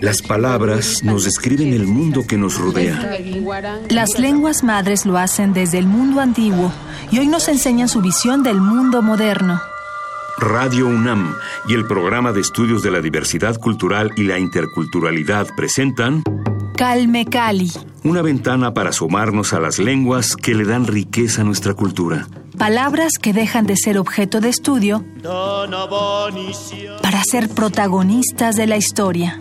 Las palabras nos describen el mundo que nos rodea. Las lenguas madres lo hacen desde el mundo antiguo y hoy nos enseñan su visión del mundo moderno. Radio UNAM y el programa de estudios de la diversidad cultural y la interculturalidad presentan Calme Cali. Una ventana para asomarnos a las lenguas que le dan riqueza a nuestra cultura. Palabras que dejan de ser objeto de estudio para ser protagonistas de la historia.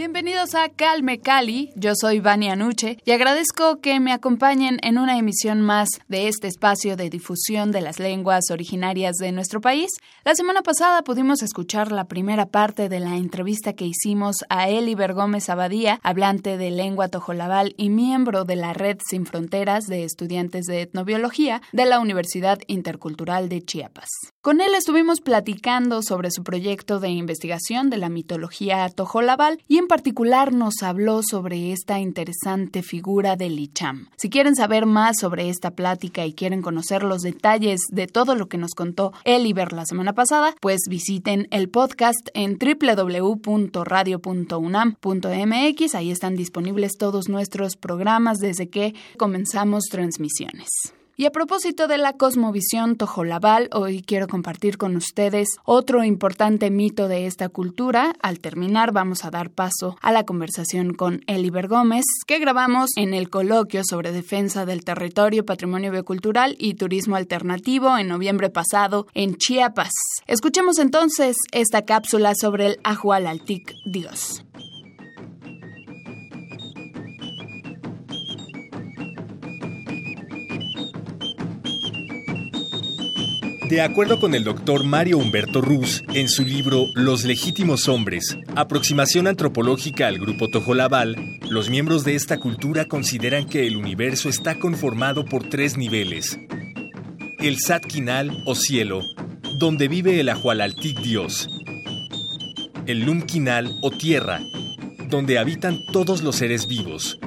Bienvenidos a Calme Cali, yo soy Vania Anuche y agradezco que me acompañen en una emisión más de este espacio de difusión de las lenguas originarias de nuestro país. La semana pasada pudimos escuchar la primera parte de la entrevista que hicimos a Eliber Gómez Abadía, hablante de lengua tojolabal y miembro de la Red Sin Fronteras de Estudiantes de Etnobiología de la Universidad Intercultural de Chiapas. Con él estuvimos platicando sobre su proyecto de investigación de la mitología tojolabal y en particular nos habló sobre esta interesante figura de Licham. Si quieren saber más sobre esta plática y quieren conocer los detalles de todo lo que nos contó Eliber la semana pasada, pues visiten el podcast en www.radio.unam.mx. Ahí están disponibles todos nuestros programas desde que comenzamos transmisiones. Y a propósito de la cosmovisión tojolabal, hoy quiero compartir con ustedes otro importante mito de esta cultura. Al terminar vamos a dar paso a la conversación con Eliber Gómez, que grabamos en el coloquio sobre defensa del territorio, patrimonio biocultural y turismo alternativo en noviembre pasado en Chiapas. Escuchemos entonces esta cápsula sobre el Ahualaltic Dios. De acuerdo con el doctor Mario Humberto Ruz, en su libro Los legítimos hombres, aproximación antropológica al grupo Tojolabal, los miembros de esta cultura consideran que el universo está conformado por tres niveles. El Satkinal o cielo, donde vive el Ahualaltic Dios. El Lumkinal o tierra, donde habitan todos los seres vivos.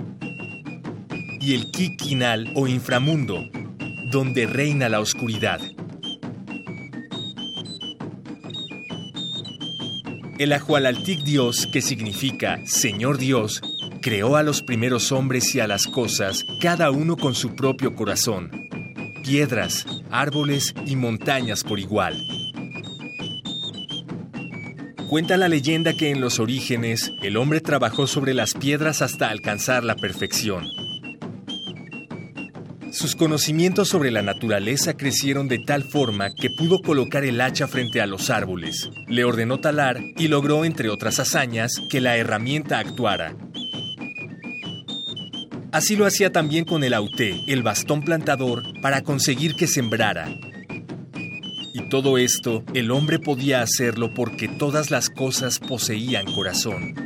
Y el Kikinal o inframundo, donde reina la oscuridad. El Ahualaltic Dios, que significa Señor Dios, creó a los primeros hombres y a las cosas, cada uno con su propio corazón, piedras, árboles y montañas por igual. Cuenta la leyenda que en los orígenes el hombre trabajó sobre las piedras hasta alcanzar la perfección. Sus conocimientos sobre la naturaleza crecieron de tal forma que pudo colocar el hacha frente a los árboles, le ordenó talar y logró, entre otras hazañas, que la herramienta actuara. Así lo hacía también con el auté, el bastón plantador, para conseguir que sembrara. Y todo esto el hombre podía hacerlo porque todas las cosas poseían corazón.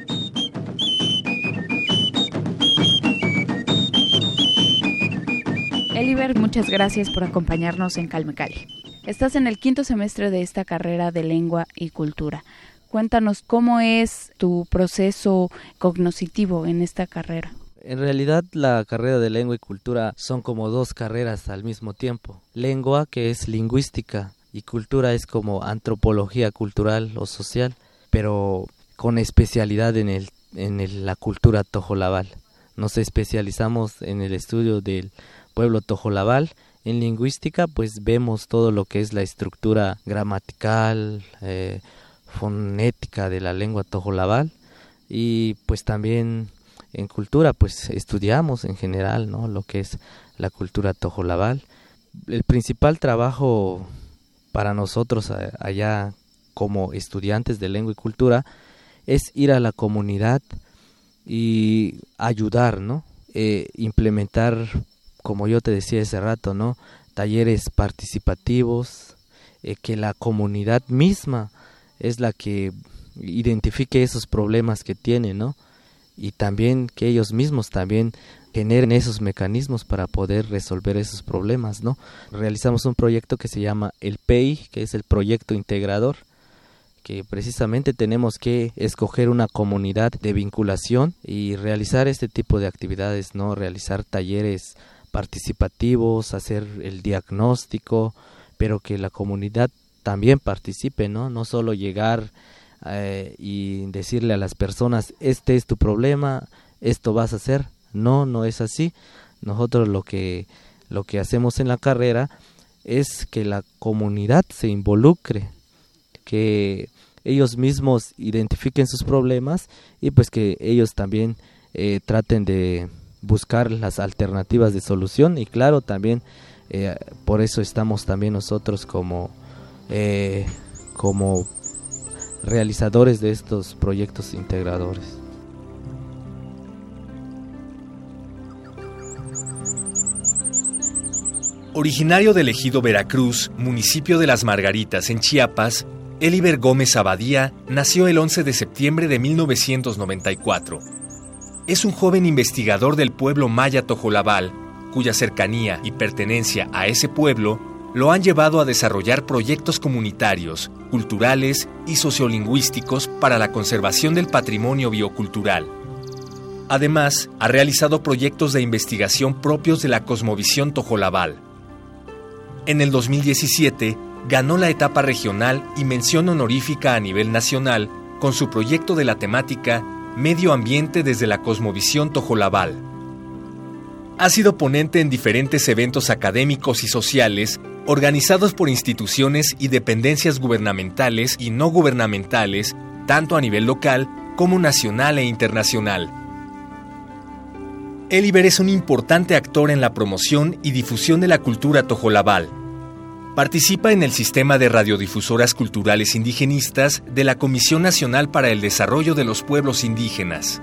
Eliber, muchas gracias por acompañarnos en Calme Cali. Estás en el quinto semestre de esta carrera de lengua y cultura. Cuéntanos cómo es tu proceso cognoscitivo en esta carrera. En realidad la carrera de lengua y cultura son como dos carreras al mismo tiempo. Lengua, que es lingüística, y cultura es como antropología cultural o social, pero con especialidad en, el, en la cultura tojolabal. Nos especializamos en el estudio del pueblo tojolabal. En lingüística, pues vemos todo lo que es la estructura gramatical, eh, fonética de la lengua tojolabal y pues también en cultura, pues estudiamos en general, ¿no? Lo que es la cultura tojolabal. El principal trabajo para nosotros allá como estudiantes de lengua y cultura es ir a la comunidad y ayudar, ¿no? Eh, implementar como yo te decía hace rato, ¿no? Talleres participativos, eh, que la comunidad misma es la que identifique esos problemas que tiene, ¿no? Y también que ellos mismos también generen esos mecanismos para poder resolver esos problemas, ¿no? Realizamos un proyecto que se llama el PEI, que es el proyecto integrador, que precisamente tenemos que escoger una comunidad de vinculación y realizar este tipo de actividades, ¿no? Realizar talleres participativos, hacer el diagnóstico, pero que la comunidad también participe, ¿no? No solo llegar eh, y decirle a las personas, este es tu problema, esto vas a hacer. No, no es así. Nosotros lo que, lo que hacemos en la carrera es que la comunidad se involucre, que ellos mismos identifiquen sus problemas y pues que ellos también eh, traten de buscar las alternativas de solución y claro también eh, por eso estamos también nosotros como eh, como realizadores de estos proyectos integradores. Originario del ejido Veracruz, municipio de Las Margaritas, en Chiapas, Eliber Gómez Abadía nació el 11 de septiembre de 1994. Es un joven investigador del pueblo maya Tojolabal, cuya cercanía y pertenencia a ese pueblo lo han llevado a desarrollar proyectos comunitarios, culturales y sociolingüísticos para la conservación del patrimonio biocultural. Además, ha realizado proyectos de investigación propios de la cosmovisión Tojolabal. En el 2017, ganó la etapa regional y mención honorífica a nivel nacional con su proyecto de la temática Medio Ambiente desde la Cosmovisión Tojolabal. Ha sido ponente en diferentes eventos académicos y sociales organizados por instituciones y dependencias gubernamentales y no gubernamentales, tanto a nivel local como nacional e internacional. Eliber es un importante actor en la promoción y difusión de la cultura tojolabal Participa en el sistema de radiodifusoras culturales indigenistas de la Comisión Nacional para el Desarrollo de los Pueblos Indígenas.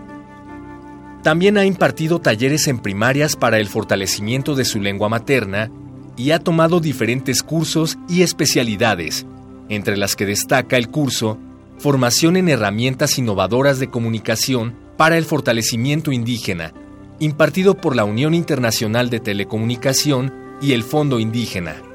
También ha impartido talleres en primarias para el fortalecimiento de su lengua materna y ha tomado diferentes cursos y especialidades, entre las que destaca el curso Formación en herramientas innovadoras de comunicación para el fortalecimiento indígena, impartido por la Unión Internacional de Telecomunicación y el Fondo Indígena.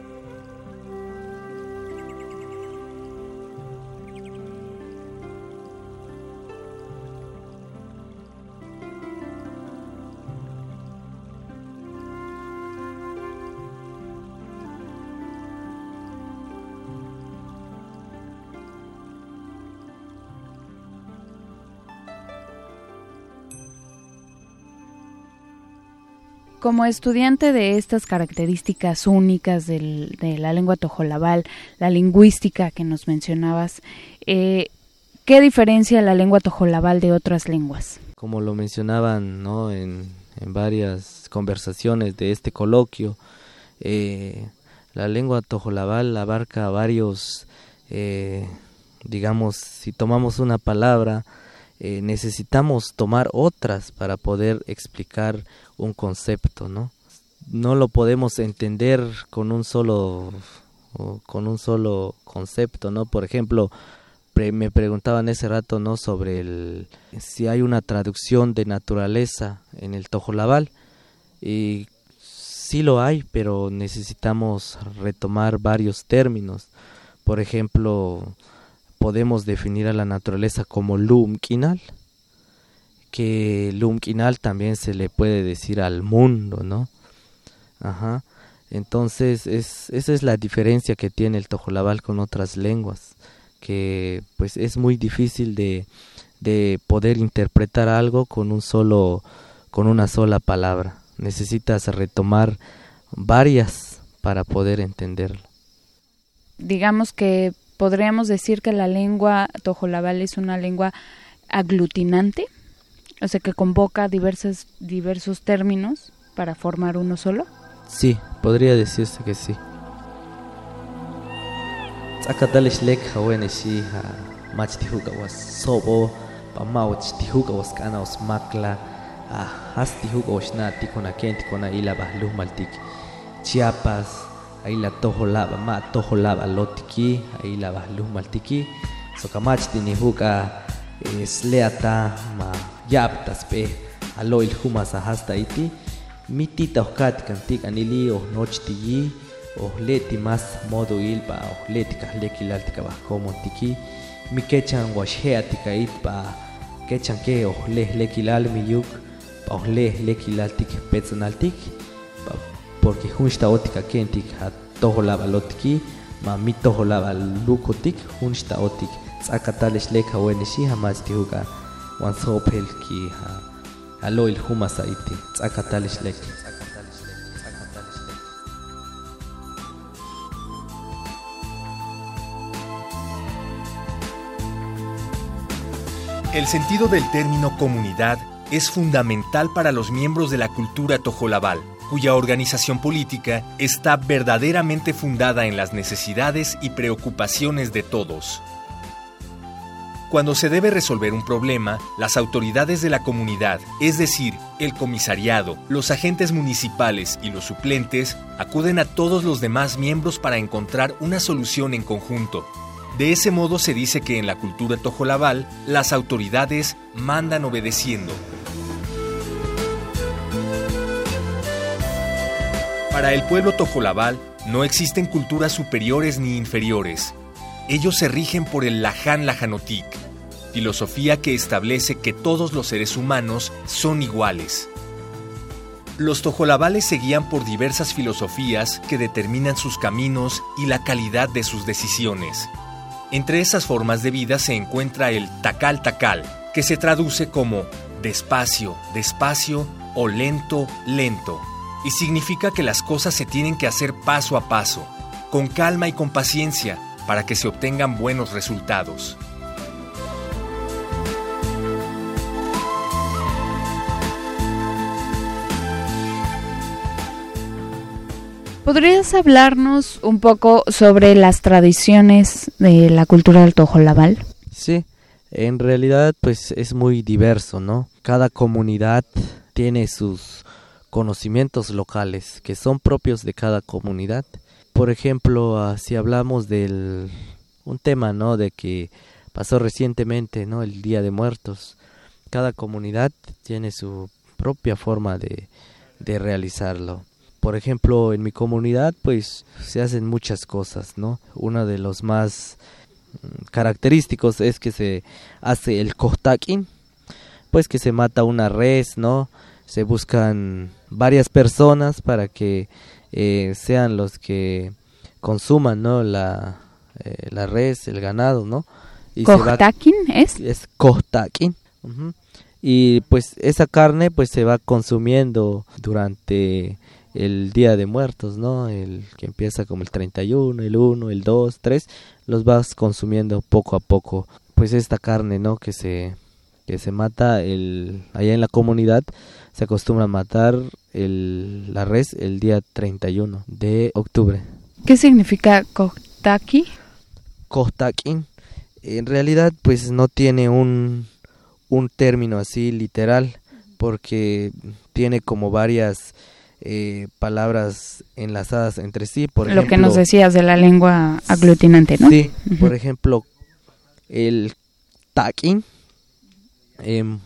Como estudiante de estas características únicas de la lengua tojolabal, la lingüística que nos mencionabas, eh, ¿qué diferencia la lengua tojolabal de otras lenguas? Como lo mencionaban ¿no? en, varias conversaciones de este coloquio, eh, la lengua tojolabal abarca varios, eh, digamos, si tomamos una palabra, necesitamos tomar otras para poder explicar un concepto, ¿no? No lo podemos entender con un solo con un solo concepto, ¿no? Por ejemplo, me preguntaban ese rato, ¿no? Sobre el si hay una traducción de naturaleza en el tojolabal y sí lo hay, pero necesitamos retomar varios términos. Por ejemplo, podemos definir a la naturaleza como lumquinal, que Lumkinal también se le puede decir al mundo, ¿no? Ajá. Entonces, es, esa es la diferencia que tiene el tojolabal con otras lenguas, que pues es muy difícil de, de poder interpretar algo con un solo, con una sola palabra. Necesitas retomar varias para poder entenderlo. Digamos que podríamos decir que la lengua tojolabal es una lengua aglutinante. O sea, que convoca diversos, diversos términos para formar uno solo. Sí, podría decirse que sí. Chiapas aila toho lava ma toho lava lotiki aila ba maltiki so kamach tinihuga sleata ma yaptas pe aloil humasa hasta iti. Mitita ohkat kantik anili oh nochti yi oh leti mas modo ilpa oh leti kahlekilal tika bahkomon tiki mi kechan washhea tika itpa kechan ke oh leh lekilal mi yuk pa oh leh lekilal tik petsanal tik porque junsta otika kentik ha toho lava lotiki ma mi toho lava lukotik junsta otik. Tsakatalish leka majti huga wan sopel ki ha alo il humasa iti. Tsakatalish leka. El sentido del término comunidad es fundamental para los miembros de la cultura tojolabal, cuya organización política está verdaderamente fundada en las necesidades y preocupaciones de todos. Cuando se debe resolver un problema, las autoridades de la comunidad, es decir, el comisariado, los agentes municipales y los suplentes, acuden a todos los demás miembros para encontrar una solución en conjunto. De ese modo se dice que en la cultura tojolabal, las autoridades mandan obedeciendo, Para el pueblo tojolabal no existen culturas superiores ni inferiores. Ellos se rigen por el Lajan Lajanotik, filosofía que establece que todos los seres humanos son iguales. Los tojolabales se guían por diversas filosofías que determinan sus caminos y la calidad de sus decisiones. Entre esas formas de vida se encuentra el takal takal, que se traduce como despacio, despacio o lento, lento y significa que las cosas se tienen que hacer paso a paso, con calma y con paciencia, para que se obtengan buenos resultados. ¿Podrías hablarnos un poco sobre las tradiciones de la cultura del Tojolabal? Sí, en realidad pues es muy diverso, ¿no? Cada comunidad tiene sus conocimientos locales que son propios de cada comunidad. Por ejemplo, ah, si hablamos del un tema, ¿no? De que pasó recientemente, ¿no? El Día de Muertos. Cada comunidad tiene su propia forma de, de realizarlo. Por ejemplo, en mi comunidad, pues se hacen muchas cosas, ¿no? Uno de los más mm, característicos es que se hace el kotakin, pues que se mata una res, ¿no? Se buscan varias personas para que eh, sean los que consuman no la, eh, la res el ganado no y es es kohtakin y pues esa carne pues se va consumiendo durante el día de muertos no el que empieza como el 31 el 1 el 2 3 los vas consumiendo poco a poco. Pues esta carne no que se que se mata el allá en la comunidad se acostumbra a matar el, la res el día 31 de octubre. ¿Qué significa Kohtaki? Kohtakin. En realidad, pues no tiene un, un término así literal, porque tiene como varias eh, palabras enlazadas entre sí. Por Lo que nos decías de la lengua aglutinante, ¿no? Sí, por ejemplo, el takin, em,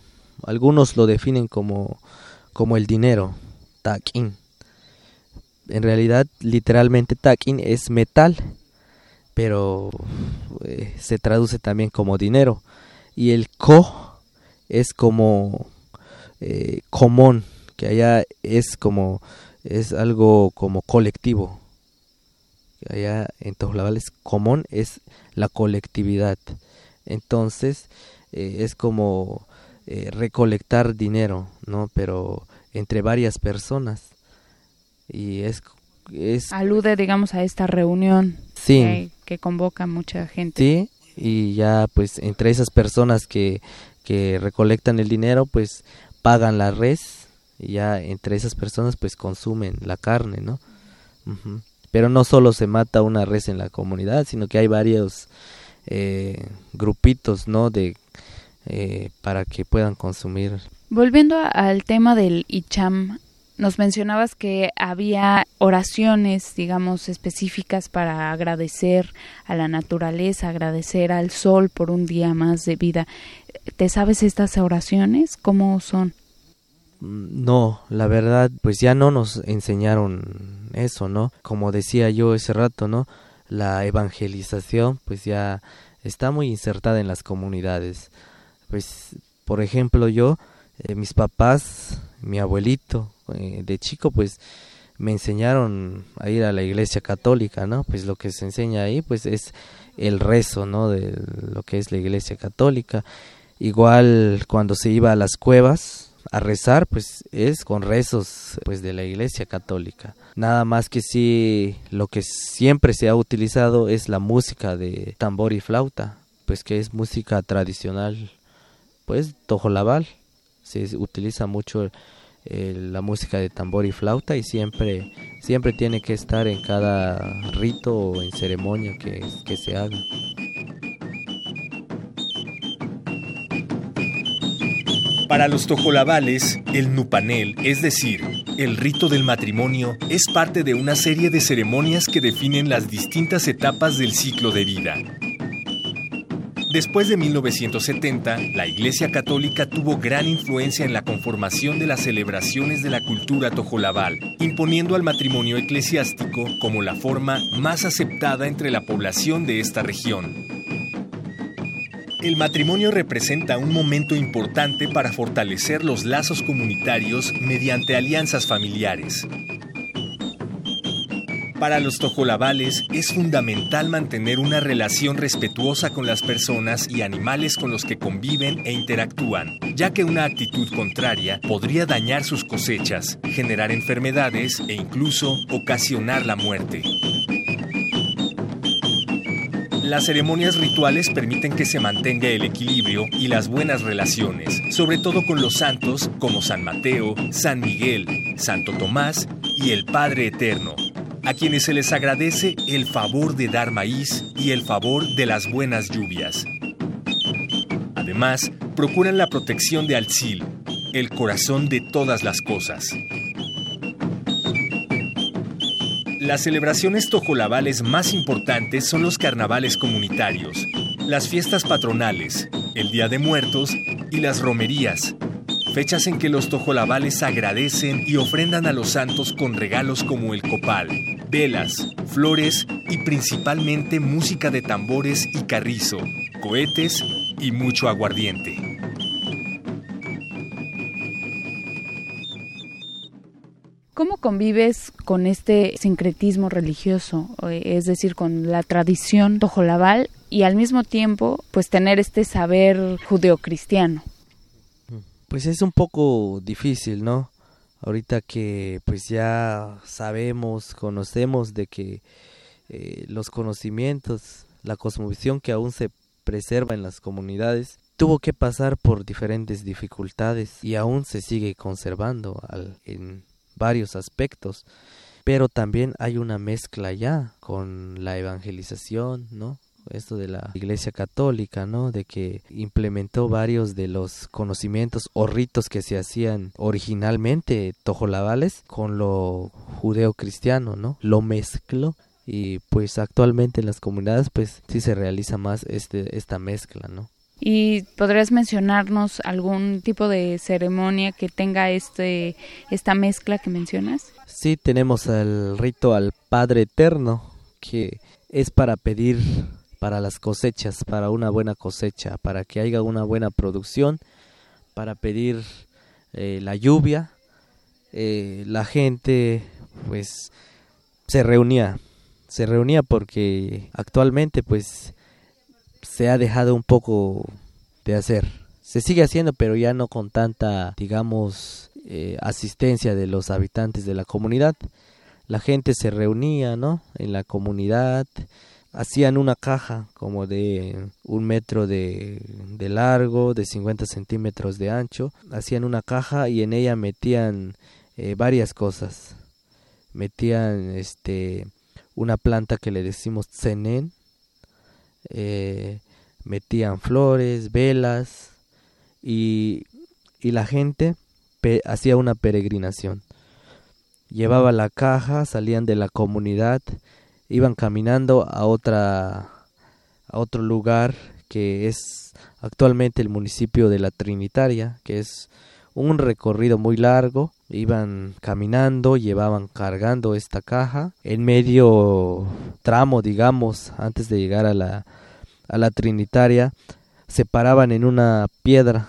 algunos lo definen como como el dinero, takin. En realidad, literalmente takin es metal, pero eh, se traduce también como dinero. Y el ko es como eh, común, que allá es como es algo como colectivo. Allá en es común es la colectividad. Entonces eh, es como eh, recolectar dinero, ¿no? Pero entre varias personas. Y es, es... Alude, digamos, a esta reunión sí. que, convoca mucha gente. Sí, y ya pues entre esas personas que, que recolectan el dinero, pues pagan la res y ya entre esas personas pues consumen la carne, ¿no? Pero no solo se mata una res en la comunidad, sino que hay varios eh, grupitos, ¿no? De eh, para que puedan consumir. Volviendo al tema del Icham, nos mencionabas que había oraciones, digamos, específicas para agradecer a la naturaleza, agradecer al sol por un día más de vida. ¿Te sabes estas oraciones? ¿Cómo son? Mm, no, la verdad, pues ya no nos enseñaron eso, ¿no? Como decía yo ese rato, ¿no? La evangelización, pues ya está muy insertada en las comunidades pues por ejemplo yo, eh, mis papás, mi abuelito, eh, de chico pues me enseñaron a ir a la iglesia católica, ¿no? Pues lo que se enseña ahí pues es el rezo, ¿no? De lo que es la iglesia católica. Igual cuando se iba a las cuevas a rezar, pues es con rezos pues de la iglesia católica. Nada más que sí lo que siempre se ha utilizado es la música de tambor y flauta, pues que es música tradicional, pues tojolabal. Se utiliza mucho eh, la música de tambor y flauta y siempre siempre tiene que estar en cada rito o en ceremonia que, que se haga. Para los tojolabales, el nupanel, es decir, el rito del matrimonio, es parte de una serie de ceremonias que definen las distintas etapas del ciclo de vida. Después de 1970, la Iglesia Católica tuvo gran influencia en la conformación de las celebraciones de la cultura tojolabal, imponiendo al matrimonio eclesiástico como la forma más aceptada entre la población de esta región. El matrimonio representa un momento importante para fortalecer los lazos comunitarios mediante alianzas familiares. Para los tojolabales es fundamental mantener una relación respetuosa con las personas y animales con los que conviven e interactúan, ya que una actitud contraria podría dañar sus cosechas, generar enfermedades e incluso ocasionar la muerte. Las ceremonias rituales permiten que se mantenga el equilibrio y las buenas relaciones, sobre todo con los santos como San Mateo, San Miguel, Santo Tomás y el Padre Eterno, a quienes se les agradece el favor de dar maíz y el favor de las buenas lluvias. Además, procuran la protección de Alzil, el corazón de todas las cosas. Las celebraciones tojolabales más importantes son los carnavales comunitarios, las fiestas patronales, el Día de Muertos y las romerías, fechas en que los tojolabales agradecen y ofrendan a los santos con regalos como el copal, velas, flores y principalmente música de tambores y carrizo, cohetes y mucho aguardiente. ¿Cómo convives con este sincretismo religioso, eh, es decir, con la tradición tojolabal y al mismo tiempo pues tener este saber judeocristiano? Pues es un poco difícil, ¿no? Ahorita que pues ya sabemos, conocemos de que eh, los conocimientos, la cosmovisión que aún se preserva en las comunidades, tuvo que pasar por diferentes dificultades y aún se sigue conservando en varios aspectos, pero también hay una mezcla ya con la evangelización, ¿no? Esto de la Iglesia Católica, ¿no? De que implementó varios de los conocimientos o ritos que se hacían originalmente tojolabales con lo judeo-cristiano, ¿no? Lo mezcló y pues actualmente en las comunidades pues sí se realiza más este esta mezcla, ¿no? ¿Y podrías mencionarnos algún tipo de ceremonia que tenga este esta mezcla que mencionas? Sí, tenemos el rito al Padre Eterno, que es para pedir para las cosechas, para una buena cosecha, para que haya una buena producción, para pedir eh, la lluvia. Eh, la gente pues se reunía, se reunía porque actualmente pues se ha dejado un poco de hacer. Se sigue haciendo, pero ya no con tanta, digamos, eh, asistencia de los habitantes de la comunidad. La gente se reunía, ¿no? En la comunidad, hacían una caja como de un metro de, de largo, de 50 centímetros de ancho. Hacían una caja y en ella metían eh, varias cosas. Metían este una planta que le decimos zenén, eh, metían flores, velas y, y la gente hacía una peregrinación. Llevaba la caja, salían de la comunidad, iban caminando a otra a otro lugar que es actualmente el municipio de la Trinitaria, que es un recorrido muy largo, iban caminando, llevaban cargando esta caja en medio tramo, digamos, antes de llegar a la a la Trinitaria, se paraban en una piedra.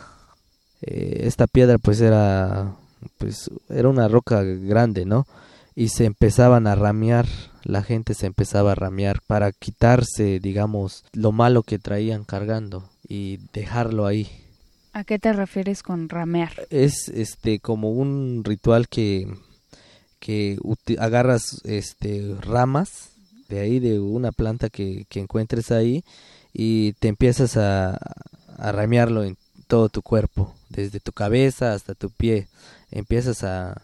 Eh, esta piedra pues era pues era una roca grande, ¿no? y se empezaban a ramear, la gente se empezaba a ramear para quitarse, digamos, lo malo que traían cargando y dejarlo ahí. ¿A qué te refieres con ramear? Es este como un ritual que que agarras este ramas de ahí de una planta que, que encuentres ahí y te empiezas a, a ramearlo en todo tu cuerpo, desde tu cabeza hasta tu pie. Empiezas a,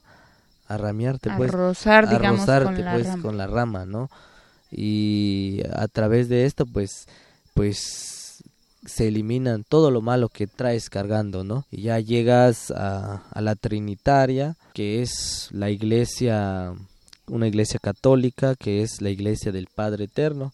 a pues, a rozar, digamos, con, la pues, rama. con la rama, ¿no? Y a través de esto, pues, pues se eliminan todo lo malo que traes cargando, ¿no? Y ya llegas a, a la Trinitaria, que es la iglesia, una iglesia católica, que es la iglesia del Padre Eterno.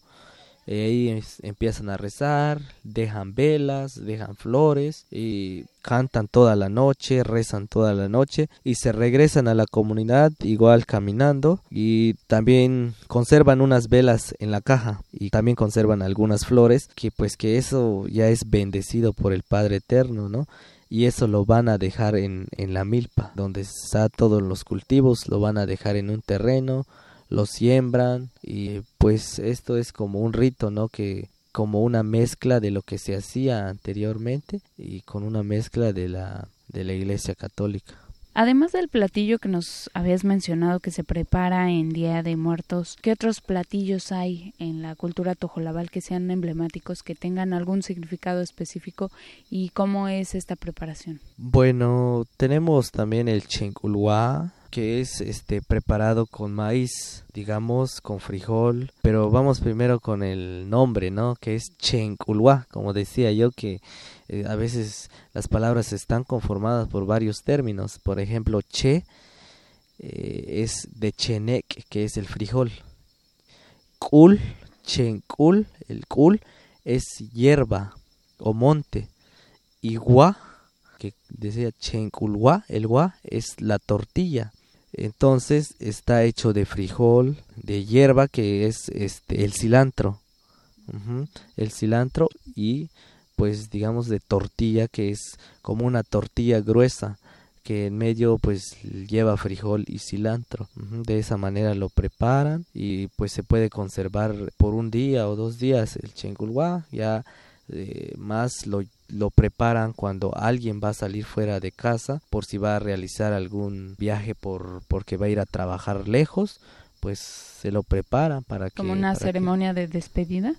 Y ahí empiezan a rezar, dejan velas, dejan flores y cantan toda la noche, rezan toda la noche y se regresan a la comunidad igual caminando y también conservan unas velas en la caja y también conservan algunas flores que pues que eso ya es bendecido por el Padre Eterno, ¿no? y eso lo van a dejar en, en la milpa, donde está todos los cultivos, lo van a dejar en un terreno, lo siembran y pues esto es como un rito, ¿no? Que como una mezcla de lo que se hacía anteriormente y con una mezcla de la de la Iglesia Católica. Además del platillo que nos habías mencionado que se prepara en Día de Muertos, ¿qué otros platillos hay en la cultura tojolabal que sean emblemáticos, que tengan algún significado específico y cómo es esta preparación? Bueno, tenemos también el chenculhuá, que es este preparado con maíz, digamos, con frijol, pero vamos primero con el nombre, ¿no? Que es chenculhuá, como decía yo que eh, a veces las palabras están conformadas por varios términos, por ejemplo, che eh, es de chenec, que es el frijol. Kul, chencul, el kul es hierba o monte. Y gua, que decía chenculgua, el gua es la tortilla. Entonces está hecho de frijol, de hierba que es este el cilantro. El cilantro y pues digamos de tortilla que es como una tortilla gruesa que en medio pues lleva frijol y cilantro. De esa manera lo preparan y pues se puede conservar por un día o dos días el chengulwa. Ya eh, más lo, lo preparan cuando alguien va a salir fuera de casa por si va a realizar algún viaje por porque va a ir a trabajar lejos pues se lo preparan para que ¿Como una para que- ceremonia de despedida?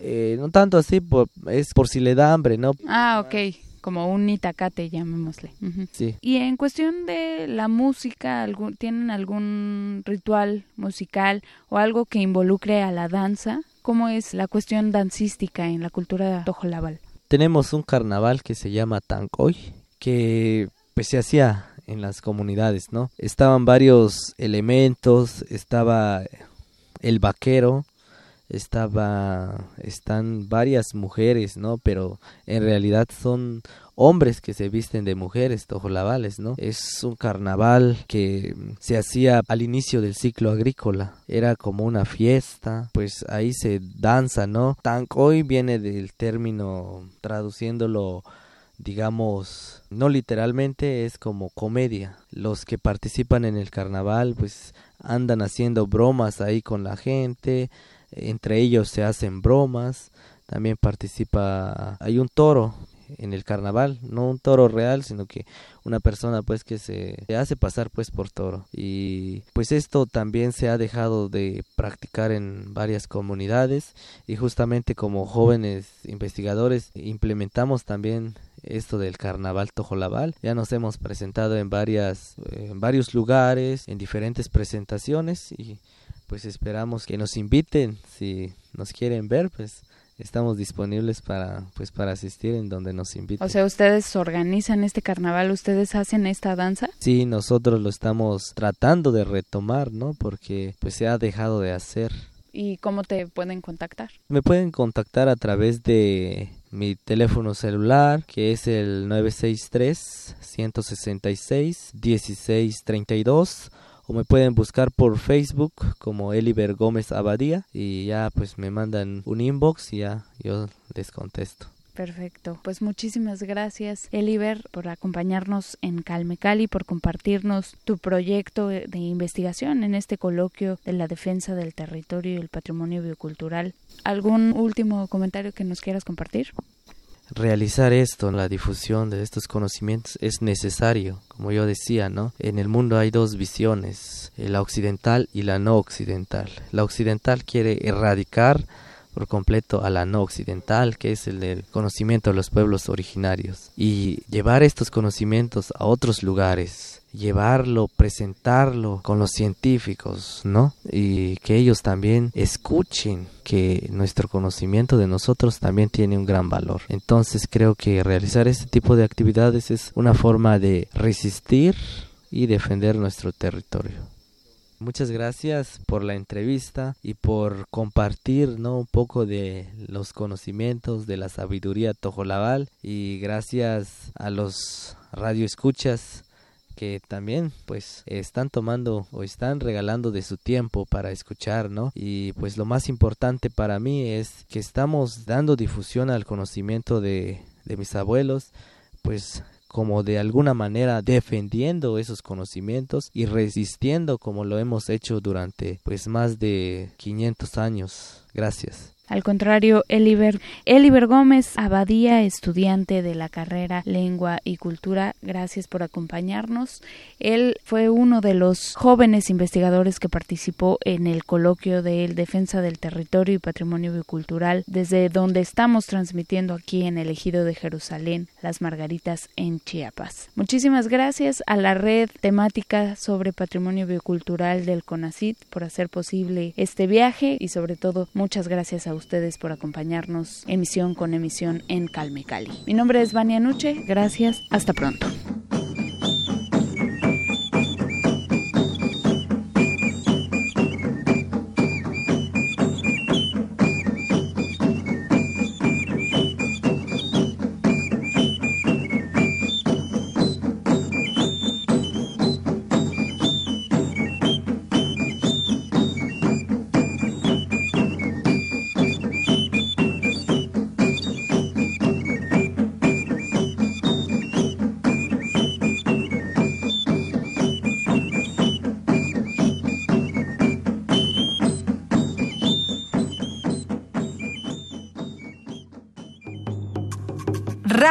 eh, no tanto así por, es por si le da hambre no Ah, ok, como un itacate, llamémosle. Sí Y en cuestión de la música, algún- ¿tienen algún ritual musical o algo que involucre a la danza? ¿Cómo es la cuestión dancística en la cultura tojolabal? Tenemos un carnaval que se llama Tancoy, que pues se hacía en las comunidades, ¿no? Estaban varios elementos, estaba el vaquero, estaba están varias mujeres, ¿no? Pero en realidad son hombres que se visten de mujeres tojolabales, ¿no? Es un carnaval que se hacía al inicio del ciclo agrícola. Era como una fiesta, pues ahí se danza, ¿no? Tancoy viene del término traduciéndolo digamos, no literalmente es como comedia. Los que participan en el carnaval pues andan haciendo bromas ahí con la gente, entre ellos se hacen bromas, también participa, hay un toro en el carnaval, no un toro real, sino que una persona pues que se, hace pasar pues por toro. Y pues esto también se ha dejado de practicar en varias comunidades y justamente como jóvenes investigadores implementamos también esto del carnaval tojolabal. Ya nos hemos presentado en varias en varios lugares, en diferentes presentaciones y pues esperamos que nos inviten si nos quieren ver, pues estamos disponibles para pues para asistir en donde nos inviten. O sea, ustedes organizan este carnaval, ustedes hacen esta danza. Sí, nosotros lo estamos tratando de retomar, ¿no? Porque pues se ha dejado de hacer. ¿Y cómo te pueden contactar? Me pueden contactar a través de mi teléfono celular, que es el 963-166-1632, o me pueden buscar por Facebook como Eliber Gómez Abadía y ya pues me mandan un inbox y ya yo les contesto. Perfecto. Pues muchísimas gracias, Eliber, por acompañarnos en Calme Cali, por compartirnos tu proyecto de investigación en este coloquio de la defensa del territorio y el patrimonio biocultural. ¿Algún último comentario que nos quieras compartir? Realizar esto, la difusión de estos conocimientos es necesario, como yo decía, ¿no? En el mundo hay dos visiones, la occidental y la no occidental. La occidental quiere erradicar por completo a la no occidental, que es el del conocimiento de los pueblos originarios, y llevar estos conocimientos a otros lugares, llevarlo, presentarlo con los científicos, ¿no? Y que ellos también escuchen que nuestro conocimiento de nosotros también tiene un gran valor. Entonces creo que realizar este tipo de actividades es una forma de resistir y defender nuestro territorio. Muchas gracias por la entrevista y por compartir ¿no? un poco de los conocimientos de la sabiduría tojolabal y gracias a los radioescuchas que también pues están tomando o están regalando de su tiempo para escuchar, ¿no? Y pues lo más importante para mí es que estamos dando difusión al conocimiento de, de mis abuelos, pues como de alguna manera defendiendo esos conocimientos y resistiendo como lo hemos hecho durante pues más de 500 años. Gracias. Al contrario, Eliber, Gómez, Abadía, estudiante de la carrera Lengua y Cultura, gracias por acompañarnos. Él fue uno de los jóvenes investigadores que participó en el coloquio de Defensa del Territorio y Patrimonio Biocultural, desde donde estamos transmitiendo aquí en el Ejido de Jerusalén, Las Margaritas, en Chiapas. Muchísimas gracias a la red temática sobre patrimonio biocultural del CONACIT por hacer posible este viaje y sobre todo muchas gracias a ustedes por acompañarnos emisión con emisión en Calme Cali. Mi nombre es Vania Nuche, gracias, hasta pronto.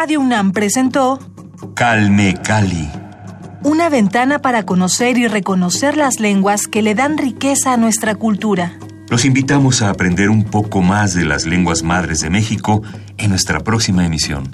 Radio UNAM presentó Calme Cali. Una ventana para conocer y reconocer las lenguas que le dan riqueza a nuestra cultura. Los invitamos a aprender un poco más de las lenguas madres de México en nuestra próxima emisión.